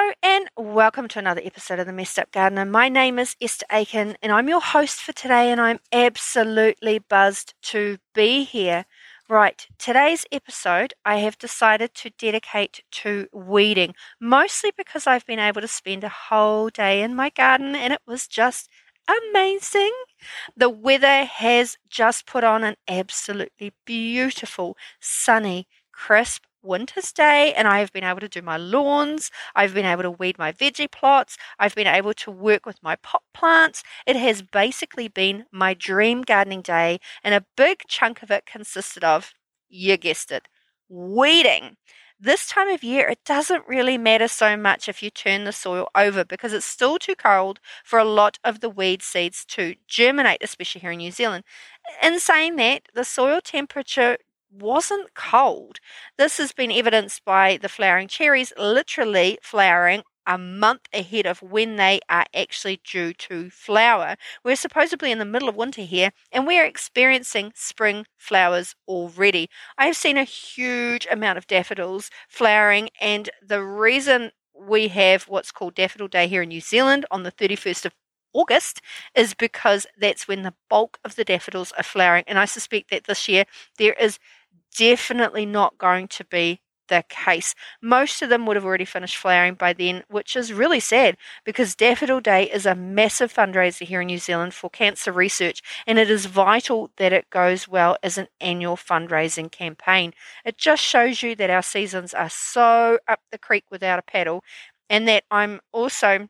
Hello and welcome to another episode of the Messed Up Gardener. My name is Esther Aiken and I'm your host for today, and I'm absolutely buzzed to be here. Right, today's episode I have decided to dedicate to weeding, mostly because I've been able to spend a whole day in my garden and it was just amazing. The weather has just put on an absolutely beautiful, sunny, crisp winter's day and I have been able to do my lawns. I've been able to weed my veggie plots. I've been able to work with my pot plants. It has basically been my dream gardening day, and a big chunk of it consisted of, you guessed it, weeding. This time of year, it doesn't really matter so much if you turn the soil over because it's still too cold for a lot of the weed seeds to germinate, especially here in New Zealand. In saying that, the soil temperature wasn't cold. This has been evidenced by the flowering cherries literally flowering a month ahead of when they are actually due to flower. We're supposedly in the middle of winter here and we're experiencing spring flowers already. I have seen a huge amount of daffodils flowering, and the reason we have what's called Daffodil Day here in New Zealand on the 31st of August is because that's when the bulk of the daffodils are flowering. And I suspect that this year there is definitely not going to be the case. Most of them would have already finished flowering by then, which is really sad because Daffodil Day is a massive fundraiser here in New Zealand for cancer research, and it is vital that it goes well as an annual fundraising campaign. It just shows you that our seasons are so up the creek without a paddle, and that I'm also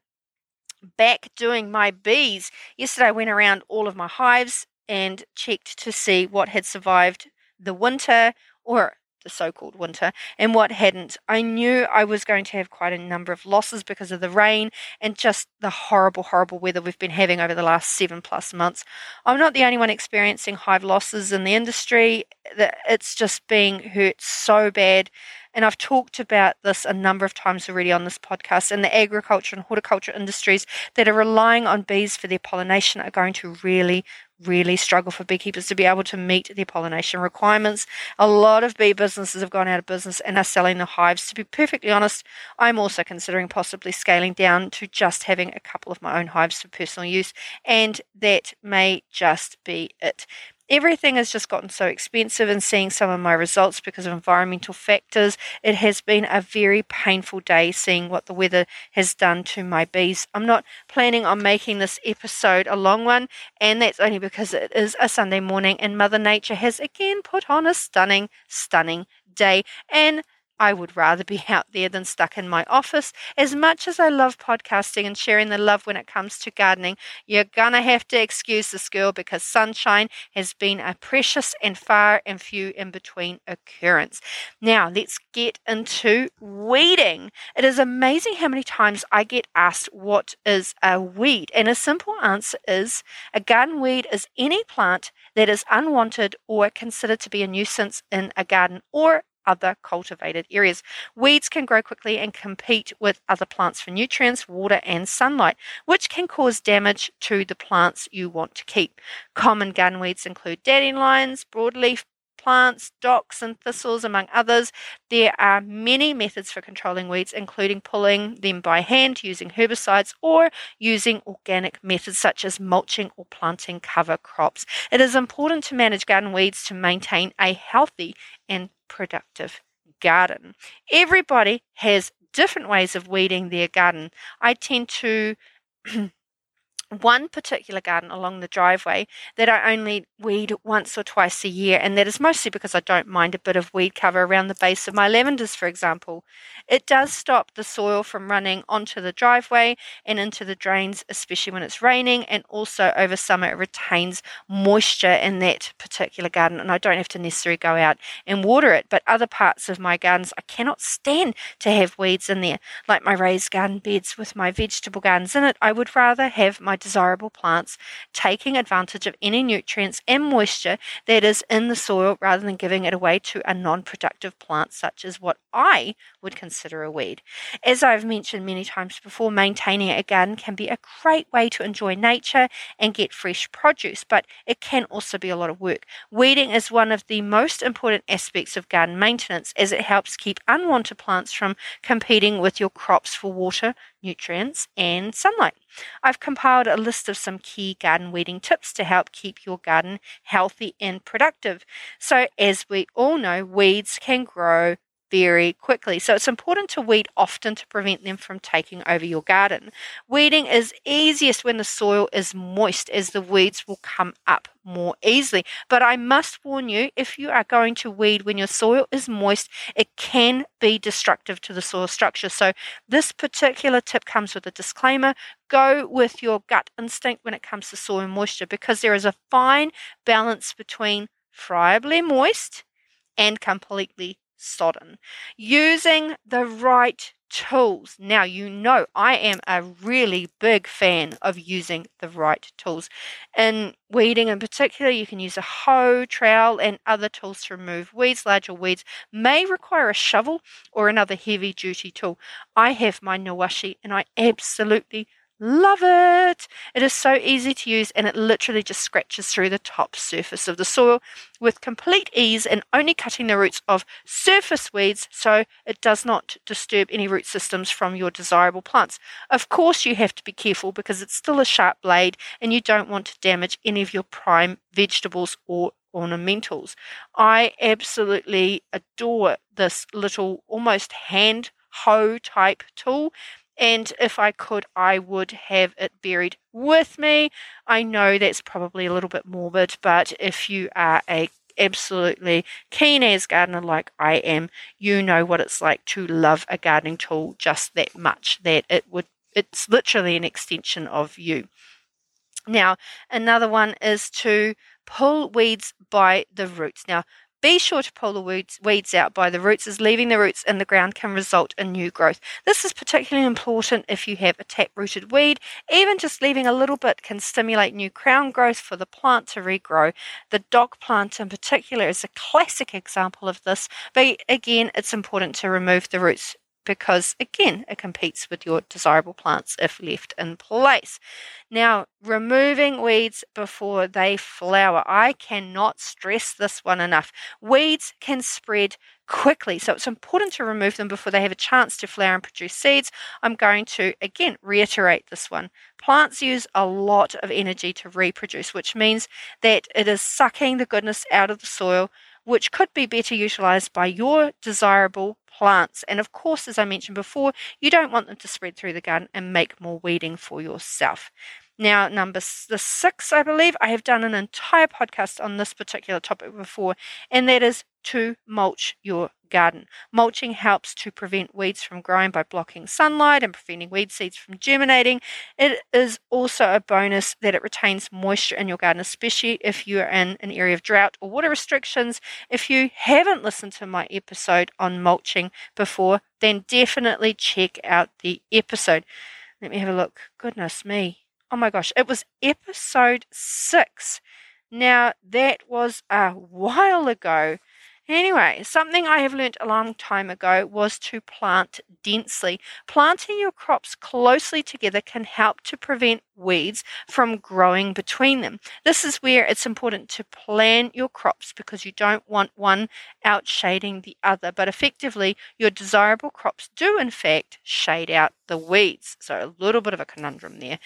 back doing my bees. Yesterday, I went around all of my hives and checked to see what had survived the winter or the so called winter and what hadn't. I knew I was going to have quite a number of losses because of the rain and just the horrible, horrible weather we've been having over the last seven plus months. I'm not the only one experiencing hive losses in the industry, it's just being hurt so bad. And I've talked about this a number of times already on this podcast. And the agriculture and horticulture industries that are relying on bees for their pollination are going to really, really struggle for beekeepers to be able to meet their pollination requirements. A lot of bee businesses have gone out of business and are selling the hives. To be perfectly honest, I'm also considering possibly scaling down to just having a couple of my own hives for personal use, and that may just be it everything has just gotten so expensive and seeing some of my results because of environmental factors it has been a very painful day seeing what the weather has done to my bees. I'm not planning on making this episode a long one and that's only because it is a sunday morning and mother nature has again put on a stunning stunning day. And I would rather be out there than stuck in my office. As much as I love podcasting and sharing the love when it comes to gardening, you're gonna have to excuse this girl because sunshine has been a precious and far and few in between occurrence. Now, let's get into weeding. It is amazing how many times I get asked what is a weed, and a simple answer is a garden weed is any plant that is unwanted or considered to be a nuisance in a garden or other cultivated areas. Weeds can grow quickly and compete with other plants for nutrients, water, and sunlight, which can cause damage to the plants you want to keep. Common garden weeds include dandelions, broadleaf plants, docks, and thistles, among others. There are many methods for controlling weeds, including pulling them by hand using herbicides or using organic methods such as mulching or planting cover crops. It is important to manage garden weeds to maintain a healthy and productive garden. Everybody has different ways of weeding their garden. I tend to one particular garden along the driveway that I only weed once or twice a year, and that is mostly because I don't mind a bit of weed cover around the base of my lavenders, for example. It does stop the soil from running onto the driveway and into the drains, especially when it's raining, and also over summer it retains moisture in that particular garden, and I don't have to necessarily go out and water it. But other parts of my gardens, I cannot stand to have weeds in there, like my raised garden beds with my vegetable gardens in it. I would rather have my desirable plants, taking advantage of any nutrients and moisture that is in the soil rather than giving it away to a non productive plant, such as what I would consider a weed. As I've mentioned many times before, maintaining a garden can be a great way to enjoy nature and get fresh produce, but it can also be a lot of work. Weeding is one of the most important aspects of garden maintenance as it helps keep unwanted plants from competing with your crops for water, nutrients, and sunlight. I've compiled a list of some key garden weeding tips to help keep your garden healthy and productive. So, as we all know, weeds can grow very quickly. So it's important to weed often to prevent them from taking over your garden. Weeding is easiest when the soil is moist, as the weeds will come up more easily. But I must warn you if you are going to weed when your soil is moist, it can be destructive to the soil structure. So this particular tip comes with a disclaimer. Go with your gut instinct when it comes to soil moisture because there is a fine balance between friably moist and completely sodden. Using the right tools. Now, you know, I am a really big fan of using the right tools. In weeding, in particular, you can use a hoe, trowel, and other tools to remove weeds. Larger weeds may require a shovel or another heavy duty tool. I have my Niwashi and I absolutely Love it! It is so easy to use and it literally just scratches through the top surface of the soil with complete ease and only cutting the roots of surface weeds so it does not disturb any root systems from your desirable plants. Of course, you have to be careful because it's still a sharp blade and you don't want to damage any of your prime vegetables or ornamentals. I absolutely adore this little almost hand hoe type tool and if I could, I would have it buried with me. I know that's probably a little bit morbid, but if you are a absolutely keen as gardener like I am, you know what it's like to love a gardening tool just that much that it would it's literally an extension of you. Now, another one is to pull weeds by the roots. Now, be sure to pull the weeds, weeds out by the roots, as leaving the roots in the ground can result in new growth. This is particularly important if you have a tap rooted weed. Even just leaving a little bit can stimulate new crown growth for the plant to regrow. The dock plant, in particular, is a classic example of this, but again, it's important to remove the roots because again it competes with your desirable plants if left in place. Now, removing weeds before they flower. I cannot stress this one enough. Weeds can spread quickly, so it's important to remove them before they have a chance to flower and produce seeds. I'm going to again reiterate this one. Plants use a lot of energy to reproduce, which means that it is sucking the goodness out of the soil which could be better utilized by your desirable plants. And of course, as I mentioned before, you don't want them to spread through the garden and make more weeding for yourself. Now, number the six, I believe, I have done an entire podcast on this particular topic before, and that is to mulch your garden. Mulching helps to prevent weeds from growing by blocking sunlight and preventing weed seeds from germinating. It is also a bonus that it retains moisture in your garden, especially if you are in an area of drought or water restrictions. If you haven't listened to my episode on mulching before, then definitely check out the episode. Let me have a look. Goodness me. Oh my gosh, it was episode six. Now, that was a while ago. Anyway, something I have learnt a long time ago was to plant densely. Planting your crops closely together can help to prevent weeds from growing between them. This is where it's important to plan your crops because you don't want one outshading the other, but effectively, your desirable crops do, in fact, shade out the weeds. So, a little bit of a conundrum there.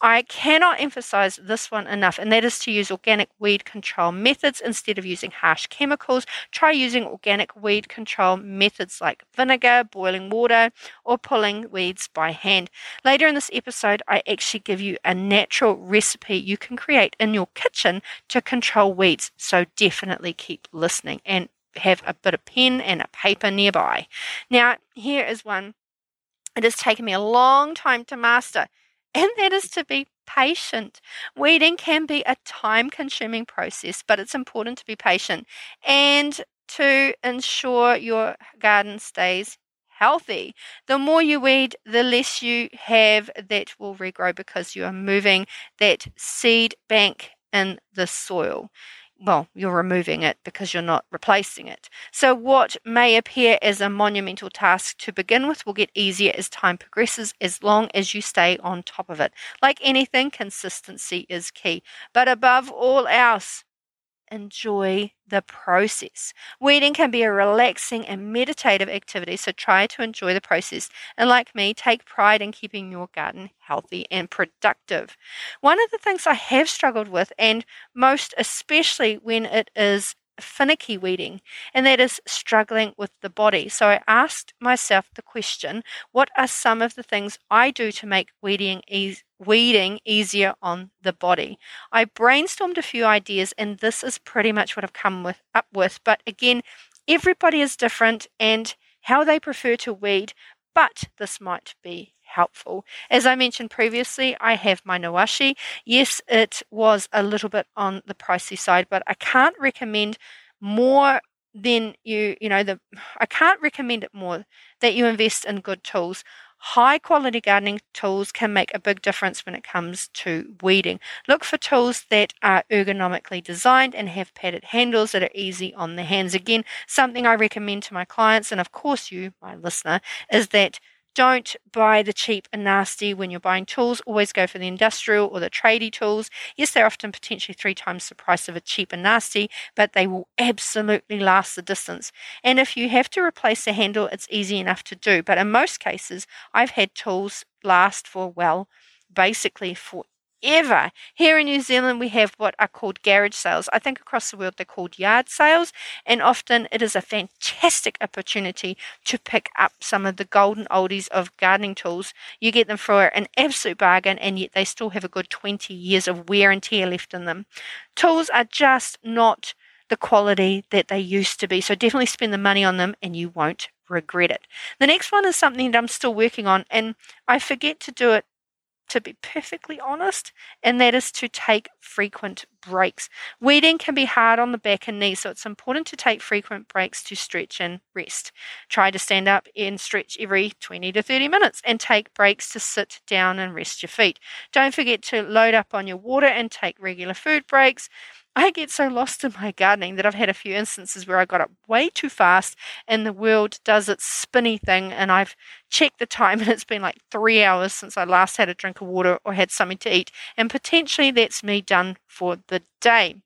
I cannot emphasize this one enough, and that is to use organic weed control methods instead of using harsh chemicals. Try using organic weed control methods like vinegar, boiling water, or pulling weeds by hand. Later in this episode, I actually give you a natural recipe you can create in your kitchen to control weeds. So definitely keep listening and have a bit of pen and a paper nearby. Now, here is one. It has taken me a long time to master, and that is to be patient. Weeding can be a time consuming process, but it's important to be patient and to ensure your garden stays healthy. The more you weed, the less you have that will regrow because you are moving that seed bank in the soil well, you're removing it because you're not replacing it. So, what may appear as a monumental task to begin with will get easier as time progresses as long as you stay on top of it. Like anything, consistency is key. But above all else, enjoy the process. Weeding can be a relaxing and meditative activity, so try to enjoy the process. And like me, take pride in keeping your garden healthy and productive. One of the things I have struggled with, and most especially when it is finicky weeding, and that is struggling with the body. So I asked myself the question what are some of the things I do to make weeding, weeding easier on the body? I brainstormed a few ideas, and this is pretty much what I've come with, up with. But again, everybody is different and how they prefer to weed, but this might be helpful. As I mentioned previously, I have my Niwashi. Yes, it was a little bit on the pricey side, but I can't recommend more than you, you know, the I can't recommend it more that you invest in good tools. High quality gardening tools can make a big difference when it comes to weeding. Look for tools that are ergonomically designed and have padded handles that are easy on the hands. Again, something I recommend to my clients, and of course, you, my listener, is that don't buy the cheap and nasty when you're buying tools. Always go for the industrial or the tradie tools. Yes, they're often potentially three times the price of a cheap and nasty, but they will absolutely last the distance. And if you have to replace the handle, it's easy enough to do. But in most cases, I've had tools last for, well, basically for ever. Here in New Zealand, we have what are called garage sales. I think across the world they're called yard sales, and often it is a fantastic opportunity to pick up some of the golden oldies of gardening tools. You get them for an absolute bargain, and yet they still have a good 20 years of wear and tear left in them. Tools are just not the quality that they used to be, so definitely spend the money on them and you won't regret it. The next one is something that I'm still working on, and I forget to do it to be perfectly honest, and that is to take frequent breaks. Weeding can be hard on the back and knees, so it's important to take frequent breaks to stretch and rest. Try to stand up and stretch every 20 to 30 minutes and take breaks to sit down and rest your feet. Don't forget to load up on your water and take regular food breaks. I get so lost in my gardening that I've had a few instances where I got up way too fast and the world does its spinny thing and I've checked the time and it's been like three hours since I last had a drink of water or had something to eat and potentially that's me done for the day.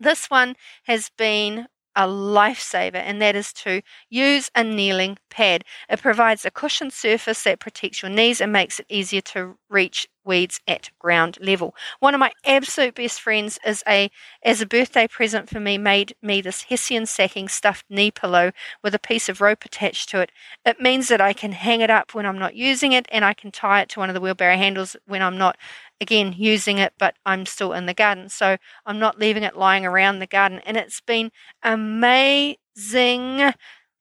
This one has been a lifesaver, and that is to use a kneeling pad. It provides a cushioned surface that protects your knees and makes it easier to reach weeds at ground level. One of my absolute best friends is a as a birthday present for me made me this hessian sacking stuffed knee pillow with a piece of rope attached to it. It means that I can hang it up when I'm not using it and I can tie it to one of the wheelbarrow handles when I'm not again using it, but I'm still in the garden. So I'm not leaving it lying around the garden. And it's been amazing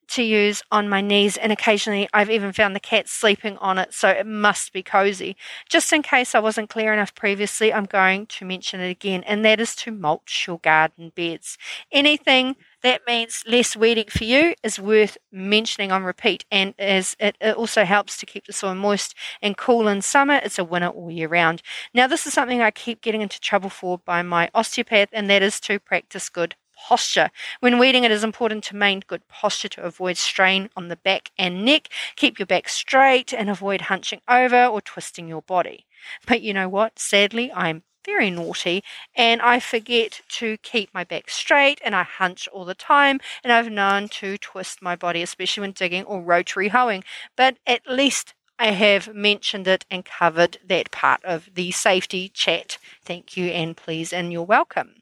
to use on my knees, and occasionally I've even found the cat sleeping on it, so it must be cozy. Just in case I wasn't clear enough previously, I'm going to mention it again, and that is to mulch your garden beds. Anything that means less weeding for you is worth mentioning on repeat, and as it, it also helps to keep the soil moist and cool in summer, it's a winner all year round. Now, this is something I keep getting into trouble for by my osteopath, and that is to practice good posture. When weeding, it is important to maintain good posture to avoid strain on the back and neck. Keep your back straight and avoid hunching over or twisting your body. But you know what? Sadly, I'm very naughty and I forget to keep my back straight and I hunch all the time and I've known to twist my body, especially when digging or rotary hoeing. But at least I have mentioned it and covered that part of the safety chat. Thank you and please and you're welcome.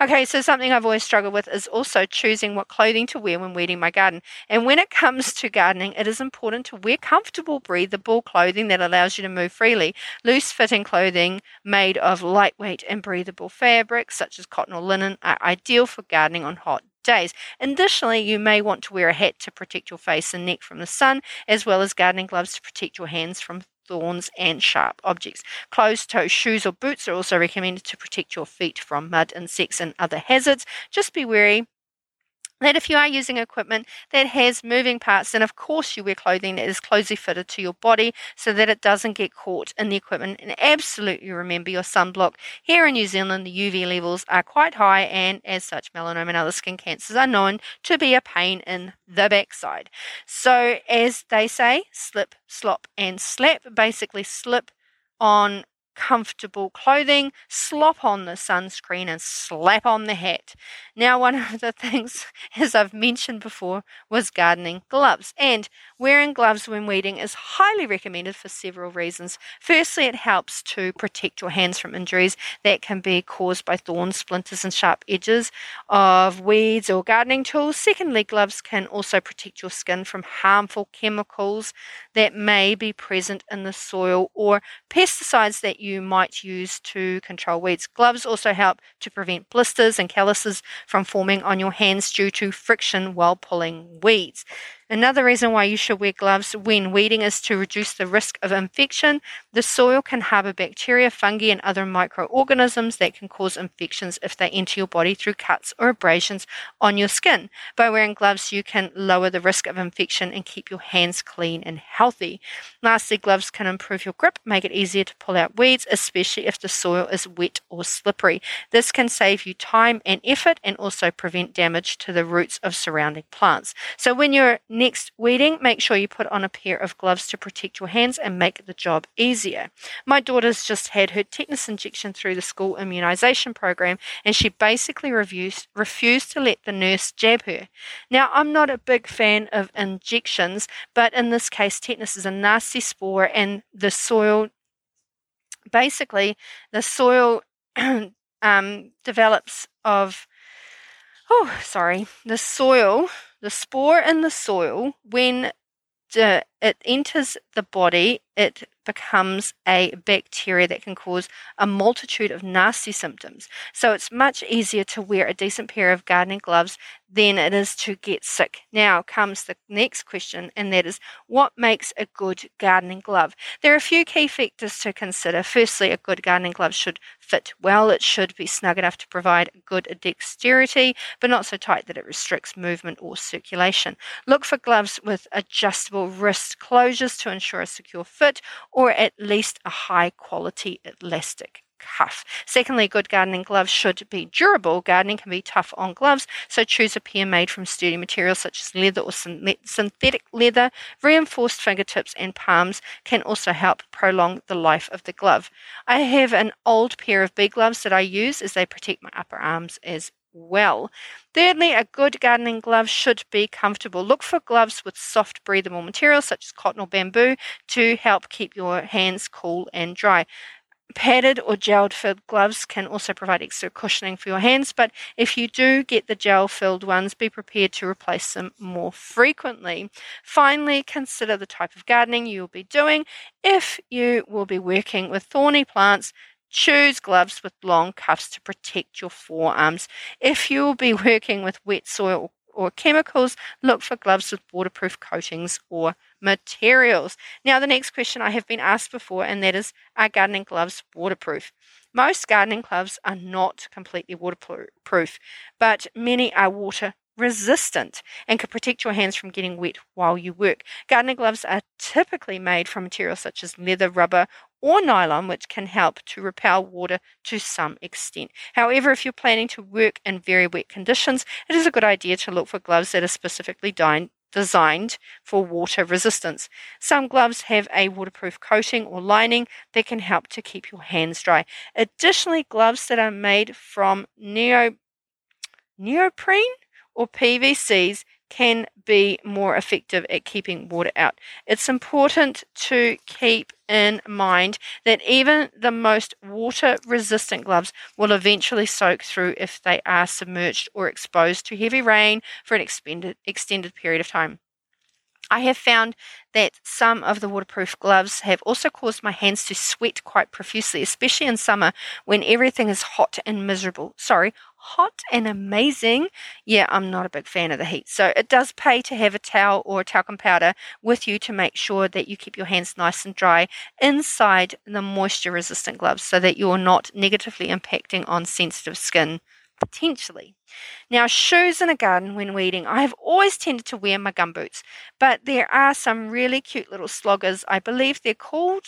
Okay, so something I've always struggled with is also choosing what clothing to wear when weeding my garden. And when it comes to gardening, it is important to wear comfortable, breathable clothing that allows you to move freely. Loose fitting clothing made of lightweight and breathable fabrics, such as cotton or linen, are ideal for gardening on hot days. Additionally, you may want to wear a hat to protect your face and neck from the sun, as well as gardening gloves to protect your hands from thorns and sharp objects. Closed toe shoes or boots are also recommended to protect your feet from mud, insects, and other hazards. Just be wary that if you are using equipment that has moving parts, then of course you wear clothing that is closely fitted to your body so that it doesn't get caught in the equipment. And absolutely remember your sunblock. Here in New Zealand, the UV levels are quite high, and as such, melanoma and other skin cancers are known to be a pain in the backside. So, as they say, slip, slop, and slap. Basically, slip on comfortable clothing, slop on the sunscreen, and slap on the hat. Now, one of the things, as I've mentioned before, was gardening gloves. And wearing gloves when weeding is highly recommended for several reasons. Firstly, it helps to protect your hands from injuries that can be caused by thorns, splinters, and sharp edges of weeds or gardening tools. Secondly, gloves can also protect your skin from harmful chemicals that may be present in the soil or pesticides that you might use to control weeds. Gloves also help to prevent blisters and calluses from forming on your hands due to friction while pulling weeds. Another reason why you should wear gloves when weeding is to reduce the risk of infection. The soil can harbor bacteria, fungi, and other microorganisms that can cause infections if they enter your body through cuts or abrasions on your skin. By wearing gloves, you can lower the risk of infection and keep your hands clean and healthy. Lastly, gloves can improve your grip, make it easier to pull out weeds, especially if the soil is wet or slippery. This can save you time and effort and also prevent damage to the roots of surrounding plants. So when you're Next, weeding, make sure you put on a pair of gloves to protect your hands and make the job easier. My daughter's just had her tetanus injection through the school immunization program and she basically refused, refused to let the nurse jab her. Now, I'm not a big fan of injections, but in this case, tetanus is a nasty spore and the soil, basically, the soil um, develops of, oh, sorry, the soil the spore in the soil, when the, it enters the body, it becomes a bacteria that can cause a multitude of nasty symptoms. So it's much easier to wear a decent pair of gardening gloves than it is to get sick. Now comes the next question, and that is what makes a good gardening glove? There are a few key factors to consider. Firstly, a good gardening glove should fit well, it should be snug enough to provide good dexterity, but not so tight that it restricts movement or circulation. Look for gloves with adjustable wrist closures to ensure a secure fit, or at least a high quality elastic cuff. Secondly, good gardening gloves should be durable. Gardening can be tough on gloves, so choose a pair made from sturdy materials such as leather or synthetic leather. Reinforced fingertips and palms can also help prolong the life of the glove. I have an old pair of bee gloves that I use as they protect my upper arms as well. Thirdly, a good gardening glove should be comfortable. Look for gloves with soft, breathable materials such as cotton or bamboo to help keep your hands cool and dry. Padded or gel filled gloves can also provide extra cushioning for your hands, but if you do get the gel filled ones, be prepared to replace them more frequently. Finally, consider the type of gardening you will be doing. If you will be working with thorny plants, choose gloves with long cuffs to protect your forearms. If you will be working with wet soil or chemicals, look for gloves with waterproof coatings or materials. Now, the next question I have been asked before, and that is Are gardening gloves waterproof? Most gardening gloves are not completely waterproof, but many are water resistant and can protect your hands from getting wet while you work. Gardening gloves are typically made from materials such as leather, rubber, or nylon, which can help to repel water to some extent. However, if you're planning to work in very wet conditions, it is a good idea to look for gloves that are specifically designed for water resistance. Some gloves have a waterproof coating or lining that can help to keep your hands dry. Additionally, gloves that are made from neo, neoprene or PVCs can be more effective at keeping water out. It's important to keep in mind that even the most water resistant gloves will eventually soak through if they are submerged or exposed to heavy rain for an extended, extended period of time. I have found that some of the waterproof gloves have also caused my hands to sweat quite profusely, especially in summer when everything is hot and miserable. Sorry, hot and amazing. Yeah, I'm not a big fan of the heat. So it does pay to have a towel or a talcum powder with you to make sure that you keep your hands nice and dry inside the moisture resistant gloves so that you're not negatively impacting on sensitive skin potentially. Now, shoes in a garden when weeding, I have always tended to wear my gum boots, but there are some really cute little sloggers, I believe they're called,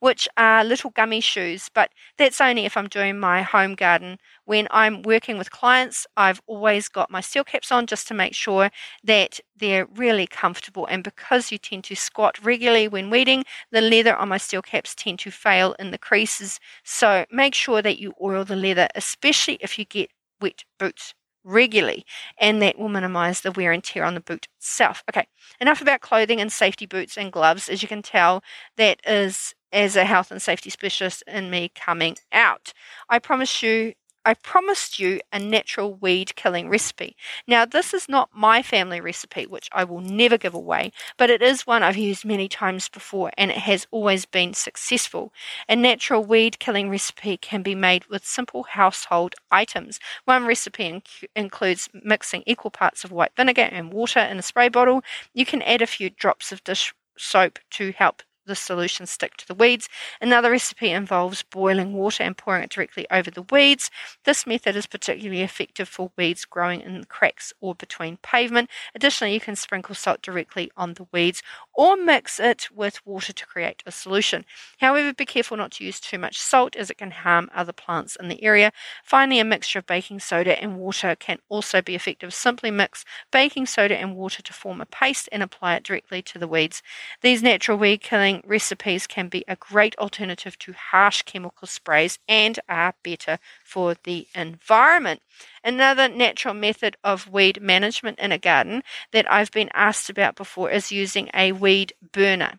which are little gummy shoes, but that's only if I'm doing my home garden. When I'm working with clients, I've always got my steel caps on just to make sure that they're really comfortable. And because you tend to squat regularly when weeding, the leather on my steel caps tend to fail in the creases. So make sure that you oil the leather, especially if you get wet boots regularly, and that will minimize the wear and tear on the boot itself. Okay, enough about clothing and safety boots and gloves. As you can tell, that is as a health and safety specialist in me coming out. I promise you I promised you a natural weed killing recipe. Now, this is not my family recipe, which I will never give away, but it is one I've used many times before and it has always been successful. A natural weed killing recipe can be made with simple household items. One recipe inc- includes mixing equal parts of white vinegar and water in a spray bottle. You can add a few drops of dish soap to help the solution stick to the weeds. Another recipe involves boiling water and pouring it directly over the weeds. This method is particularly effective for weeds growing in cracks or between pavement. Additionally, you can sprinkle salt directly on the weeds or mix it with water to create a solution. However, be careful not to use too much salt as it can harm other plants in the area. Finally, a mixture of baking soda and water can also be effective. Simply mix baking soda and water to form a paste and apply it directly to the weeds. These natural weed killing recipes can be a great alternative to harsh chemical sprays and are better for the environment. Another natural method of weed management in a garden that I've been asked about before is using a weed burner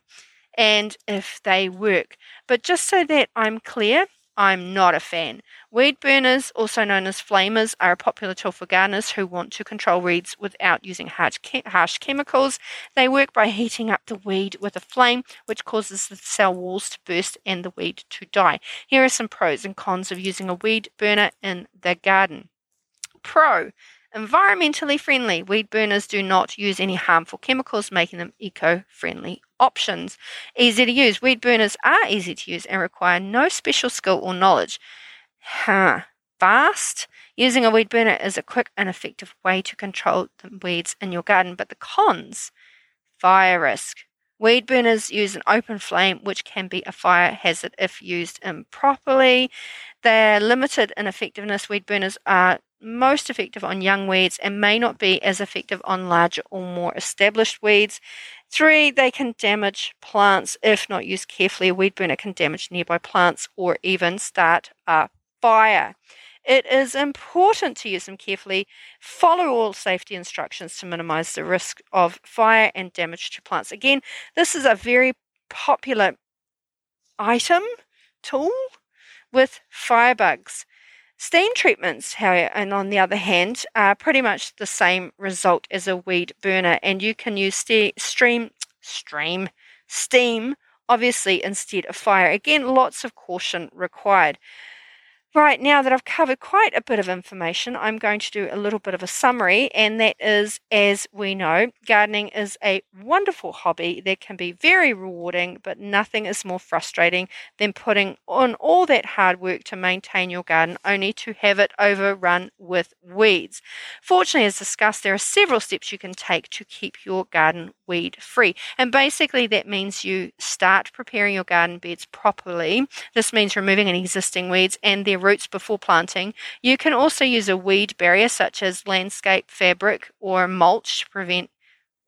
and if they work. But just so that I'm clear, I'm not a fan. Weed burners, also known as flamers, are a popular tool for gardeners who want to control weeds without using harsh, harsh chemicals. They work by heating up the weed with a flame, which causes the cell walls to burst and the weed to die. Here are some pros and cons of using a weed burner in the garden. Pro Environmentally friendly. Weed burners do not use any harmful chemicals, making them eco friendly options. Easy to use. Weed burners are easy to use and require no special skill or knowledge. Huh. Fast. Using a weed burner is a quick and effective way to control the weeds in your garden, but the cons fire risk. Weed burners use an open flame, which can be a fire hazard if used improperly. They're limited in effectiveness. Weed burners are most effective on young weeds and may not be as effective on larger or more established weeds. Three, they can damage plants if not used carefully. A weed burner can damage nearby plants or even start a fire. It is important to use them carefully. Follow all safety instructions to minimize the risk of fire and damage to plants. Again, this is a very popular item, tool with firebugs. Steam treatments, however, and on the other hand, are pretty much the same result as a weed burner, and you can use ste- stream, stream, steam, obviously instead of fire. Again, lots of caution required. Right, now that I've covered quite a bit of information, I'm going to do a little bit of a summary, and that is as we know, gardening is a wonderful hobby that can be very rewarding, but nothing is more frustrating than putting on all that hard work to maintain your garden only to have it overrun with weeds. Fortunately, as discussed, there are several steps you can take to keep your garden weed free, and basically that means you start preparing your garden beds properly. This means removing any existing weeds and their roots before planting. You can also use a weed barrier such as landscape fabric or mulch to prevent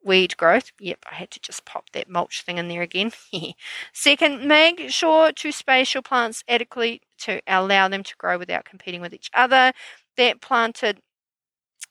weed growth. Yep, I had to just pop that mulch thing in there again. Second, make sure to space your plants adequately to allow them to grow without competing with each other. That planted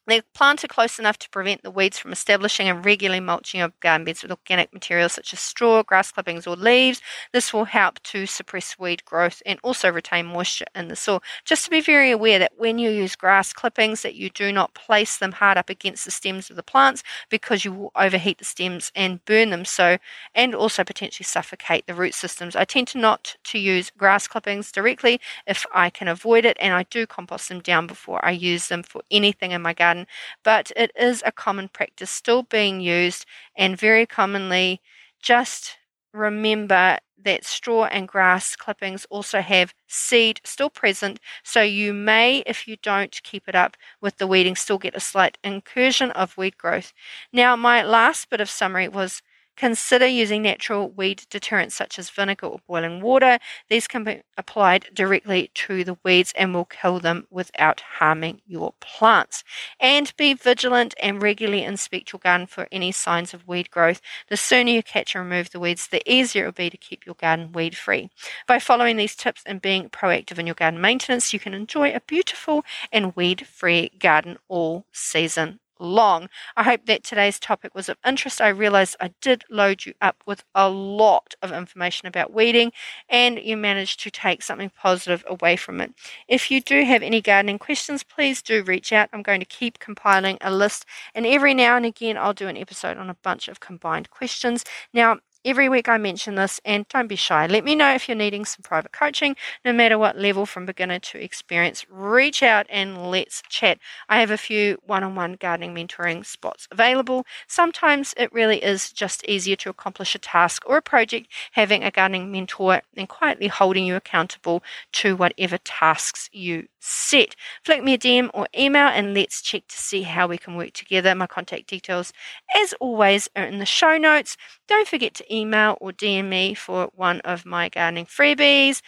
they're planted close enough to prevent the weeds from establishing and regularly mulching your garden beds with organic materials such as straw, grass clippings, or leaves. This will help to suppress weed growth and also retain moisture in the soil. Just to be very aware that when you use grass clippings, that you do not place them hard up against the stems of the plants because you will overheat the stems and burn them. So, and also potentially suffocate the root systems. I tend to not to use grass clippings directly if I can avoid it, and I do compost them down before I use them for anything in my garden garden, but it is a common practice still being used and very commonly just remember that straw and grass clippings also have seed still present, so you may, if you don't keep it up with the weeding, still get a slight incursion of weed growth. Now, my last bit of summary was Consider using natural weed deterrents such as vinegar or boiling water. These can be applied directly to the weeds and will kill them without harming your plants. And be vigilant and regularly inspect your garden for any signs of weed growth. The sooner you catch and remove the weeds, the easier it will be to keep your garden weed free. By following these tips and being proactive in your garden maintenance, you can enjoy a beautiful and weed free garden all season long. I hope that today's topic was of interest. I realized I did load you up with a lot of information about weeding and you managed to take something positive away from it. If you do have any gardening questions, please do reach out. I'm going to keep compiling a list and every now and again I'll do an episode on a bunch of combined questions. Now, Every week I mention this, and don't be shy. Let me know if you're needing some private coaching, no matter what level from beginner to experience. Reach out and let's chat. I have a few one on one gardening mentoring spots available. Sometimes it really is just easier to accomplish a task or a project having a gardening mentor and quietly holding you accountable to whatever tasks you set. Flick me a DM or email and let's check to see how we can work together. My contact details, as always, are in the show notes. Don't forget to email or DM me for one of my gardening freebies.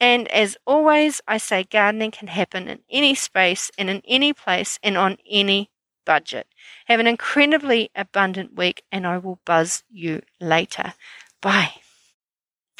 And as always, I say gardening can happen in any space and in any place and on any budget. Have an incredibly abundant week, and I will buzz you later. Bye.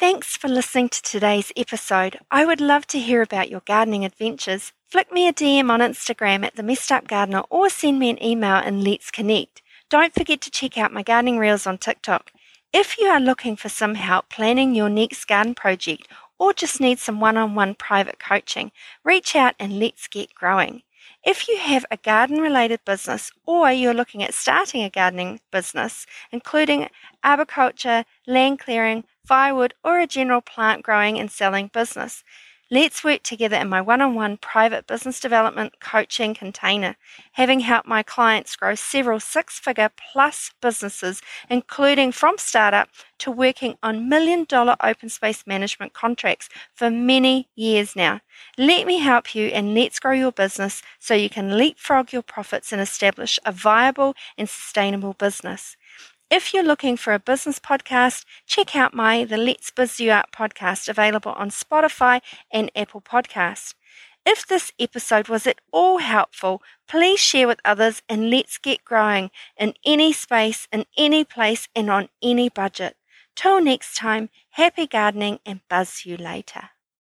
Thanks for listening to today's episode. I would love to hear about your gardening adventures. Flick me a DM on Instagram at the Messed Up Gardener or send me an email and let's connect. Don't forget to check out my gardening reels on TikTok. If you are looking for some help planning your next garden project or just need some one on one private coaching, reach out and let's get growing. If you have a garden related business or you're looking at starting a gardening business, including arboriculture, land clearing, firewood, or a general plant growing and selling business. Let's work together in my one on one private business development coaching container, having helped my clients grow several six figure plus businesses, including from startup to working on million dollar open space management contracts for many years now. Let me help you and let's grow your business so you can leapfrog your profits and establish a viable and sustainable business. If you're looking for a business podcast, check out my The Let's Biz You Out podcast available on Spotify and Apple Podcasts. If this episode was at all helpful, please share with others and let's get growing in any space, in any place, and on any budget. Till next time, happy gardening and buzz you later.